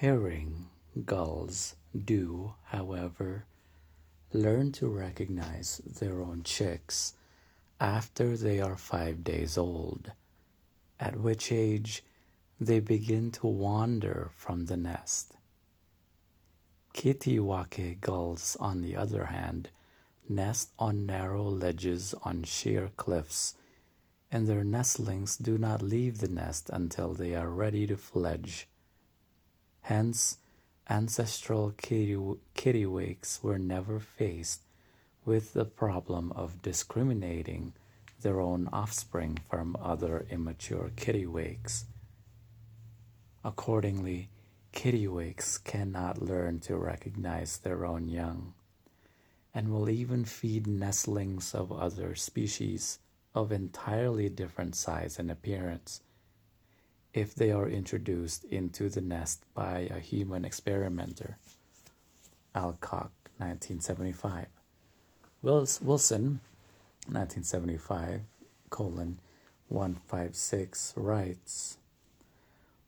Herring gulls do, however, learn to recognize their own chicks after they are five days old, at which age they begin to wander from the nest. Kittiwake gulls, on the other hand, nest on narrow ledges on sheer cliffs, and their nestlings do not leave the nest until they are ready to fledge. Hence, ancestral kittiwakes were never faced with the problem of discriminating their own offspring from other immature kittiwakes. Accordingly, kittiwakes cannot learn to recognize their own young, and will even feed nestlings of other species of entirely different size and appearance if they are introduced into the nest by a human experimenter. Alcock, 1975. Wilson, 1975, colon 156, writes,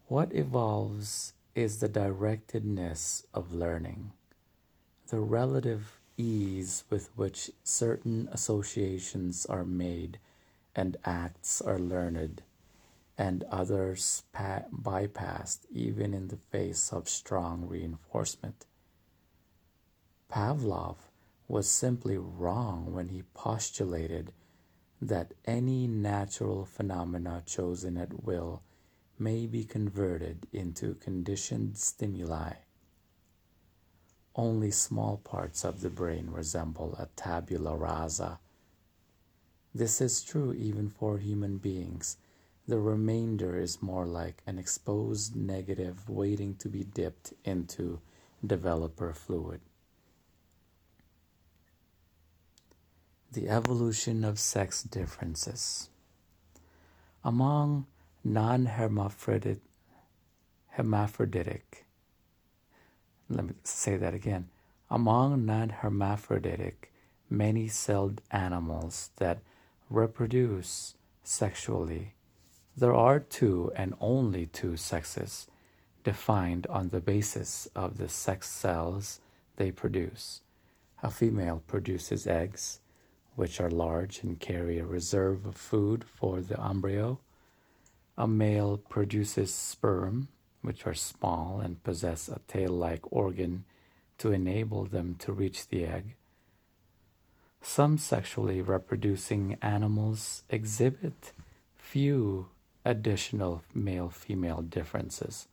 What evolves is the directedness of learning, the relative ease with which certain associations are made and acts are learned and others bypassed even in the face of strong reinforcement. Pavlov was simply wrong when he postulated that any natural phenomena chosen at will may be converted into conditioned stimuli. Only small parts of the brain resemble a tabula rasa. This is true even for human beings the remainder is more like an exposed negative waiting to be dipped into developer fluid. The evolution of sex differences. Among non hermaphroditic, let me say that again. Among non hermaphroditic, many celled animals that reproduce sexually there are two and only two sexes, defined on the basis of the sex cells they produce. A female produces eggs, which are large and carry a reserve of food for the embryo. A male produces sperm, which are small and possess a tail like organ to enable them to reach the egg. Some sexually reproducing animals exhibit few additional male female differences.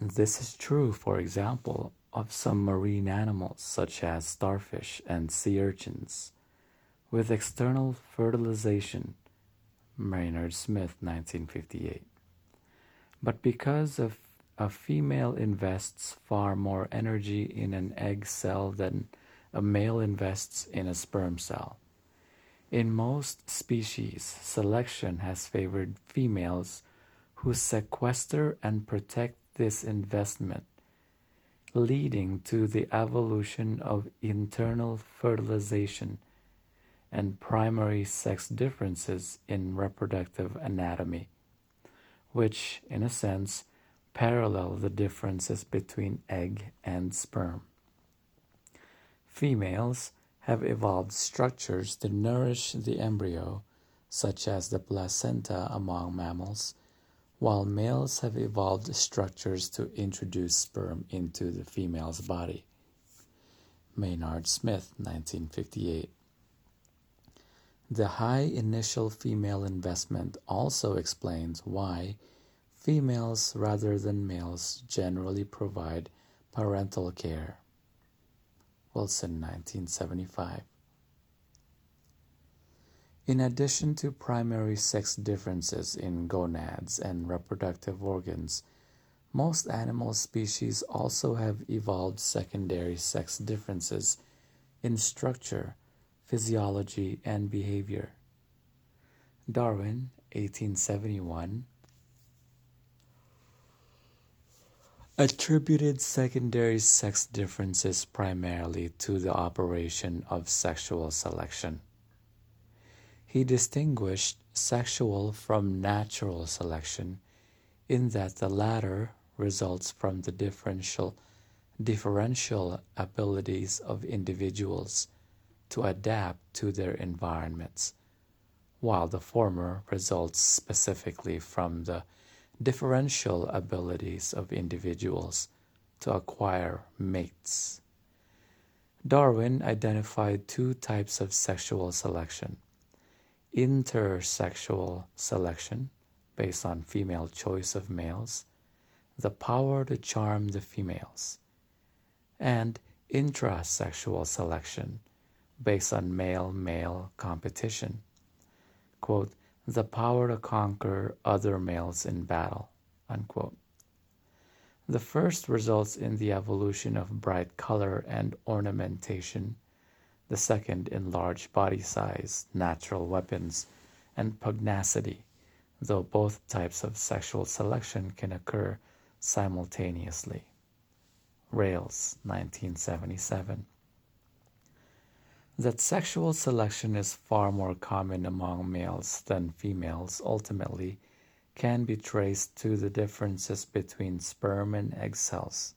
This is true, for example, of some marine animals such as starfish and sea urchins. With external fertilization, Maynard Smith, 1958. But because a female invests far more energy in an egg cell than a male invests in a sperm cell. In most species, selection has favored females who sequester and protect this investment, leading to the evolution of internal fertilization and primary sex differences in reproductive anatomy, which, in a sense, parallel the differences between egg and sperm. Females have evolved structures to nourish the embryo, such as the placenta among mammals, while males have evolved structures to introduce sperm into the female's body. Maynard Smith, 1958. The high initial female investment also explains why females rather than males generally provide parental care. Wilson, 1975. In addition to primary sex differences in gonads and reproductive organs, most animal species also have evolved secondary sex differences in structure, physiology, and behavior. Darwin, 1871, attributed secondary sex differences primarily to the operation of sexual selection. He distinguished sexual from natural selection in that the latter results from the differential differential abilities of individuals to adapt to their environments, while the former results specifically from the differential abilities of individuals to acquire mates. Darwin identified two types of sexual selection intersexual selection, based on female choice of males, the power to charm the females, and intrasexual selection, based on male male competition. Quote, the power to conquer other males in battle. Unquote. The first results in the evolution of bright color and ornamentation, the second in large body size, natural weapons, and pugnacity, though both types of sexual selection can occur simultaneously. Ralls, 1977 that sexual selection is far more common among males than females ultimately can be traced to the differences between sperm and egg cells.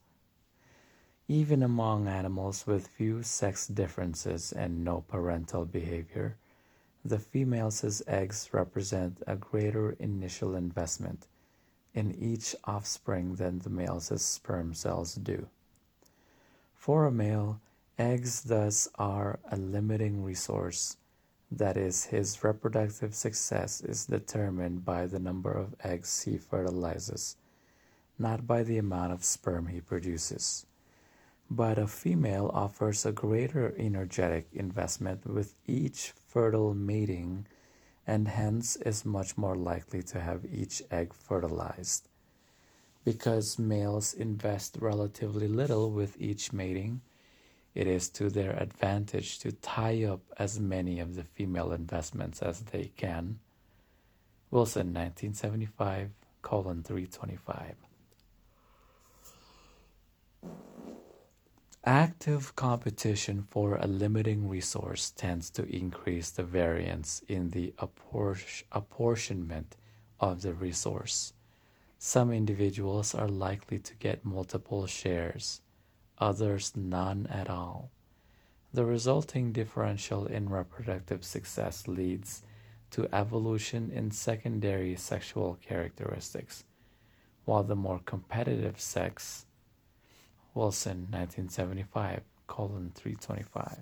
Even among animals with few sex differences and no parental behavior, the female's eggs represent a greater initial investment in each offspring than the male's sperm cells do. For a male, Eggs thus are a limiting resource, that is, his reproductive success is determined by the number of eggs he fertilizes, not by the amount of sperm he produces. But a female offers a greater energetic investment with each fertile mating and hence is much more likely to have each egg fertilized. Because males invest relatively little with each mating, it is to their advantage to tie up as many of the female investments as they can. Wilson, 1975, colon 325. Active competition for a limiting resource tends to increase the variance in the apportionment of the resource. Some individuals are likely to get multiple shares others none at all. The resulting differential in reproductive success leads to evolution in secondary sexual characteristics, while the more competitive sex, Wilson, 1975, colon 325,